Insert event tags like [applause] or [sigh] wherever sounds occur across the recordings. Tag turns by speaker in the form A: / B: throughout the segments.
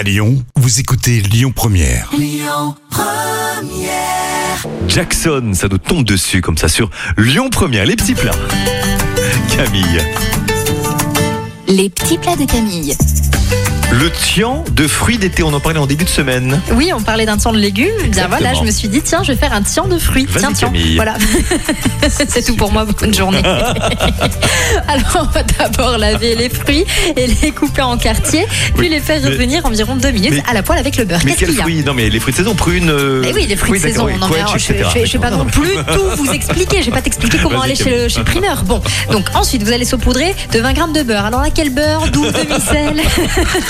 A: À Lyon, vous écoutez Lyon Première.
B: Jackson, ça nous tombe dessus comme ça sur Lyon Première, les petits plats. Camille,
C: Les petits plats de Camille.
B: Le tian de fruits d'été, on en parlait en début de semaine.
C: Oui, on parlait d'un tian de légumes. Bien voilà, je me suis dit, tiens, je vais faire un tian de fruits. Tiens, tian.
B: Camille.
C: Voilà. [laughs] C'est tout pour moi. Bonne journée. [laughs] Alors, on va d'abord laver les fruits et les couper en quartiers, puis
B: Oui,
C: les faire revenir environ deux minutes
B: mais-
C: à la poêle avec le beurre.
B: Mais
C: Qu'est-ce
B: quels
C: qu'il y a
B: fruits Non mais les fruits de saison, prunes. euh,
C: Mais oui, les fruits de saison.
B: et
C: Non, mais alors, je, je vais pas non plus [laughs] tout vous expliquer. Je vais pas t'expliquer comment aller chez, chez primeur. Bon, donc ensuite vous allez saupoudrer de 20 grammes de beurre. Alors là, quel beurre? Double demi-sel.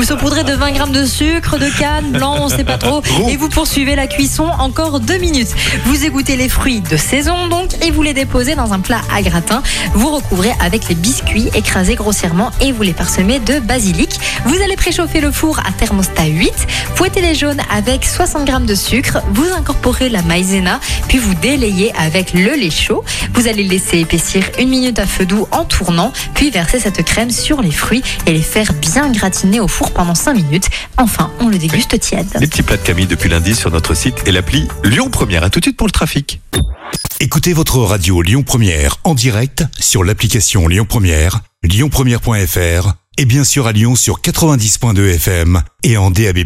C: vous saupoudrez de 20 grammes de sucre, de canne, blanc, on sait pas trop. Et vous poursuivez la cuisson encore deux minutes. Vous égouttez les fruits de saison donc et vous les déposez dans un plat à gratin. Vous recouvrez avec les biscuits écrasés grossièrement et vous les parsemez de basilic. Vous allez préchauffer le four à thermostat 8. Fouettez les jaunes avec 60 grammes de sucre. Vous incorporez la maïzena, puis vous délayez avec le lait chaud. Vous allez laisser épaissir une minute à feu doux en tournant, puis verser cette crème sur les fruits et les faire bien gratiner au four pendant 5 minutes. Enfin, on le déguste tiède.
B: Les petits plats de Camille depuis lundi sur notre site et l'appli Lyon Première. À tout de suite pour le trafic.
A: Écoutez votre radio Lyon Première en direct sur l'application Lyon Première, lyonpremière.fr et bien sûr à Lyon sur 90.2 FM et en DAB+.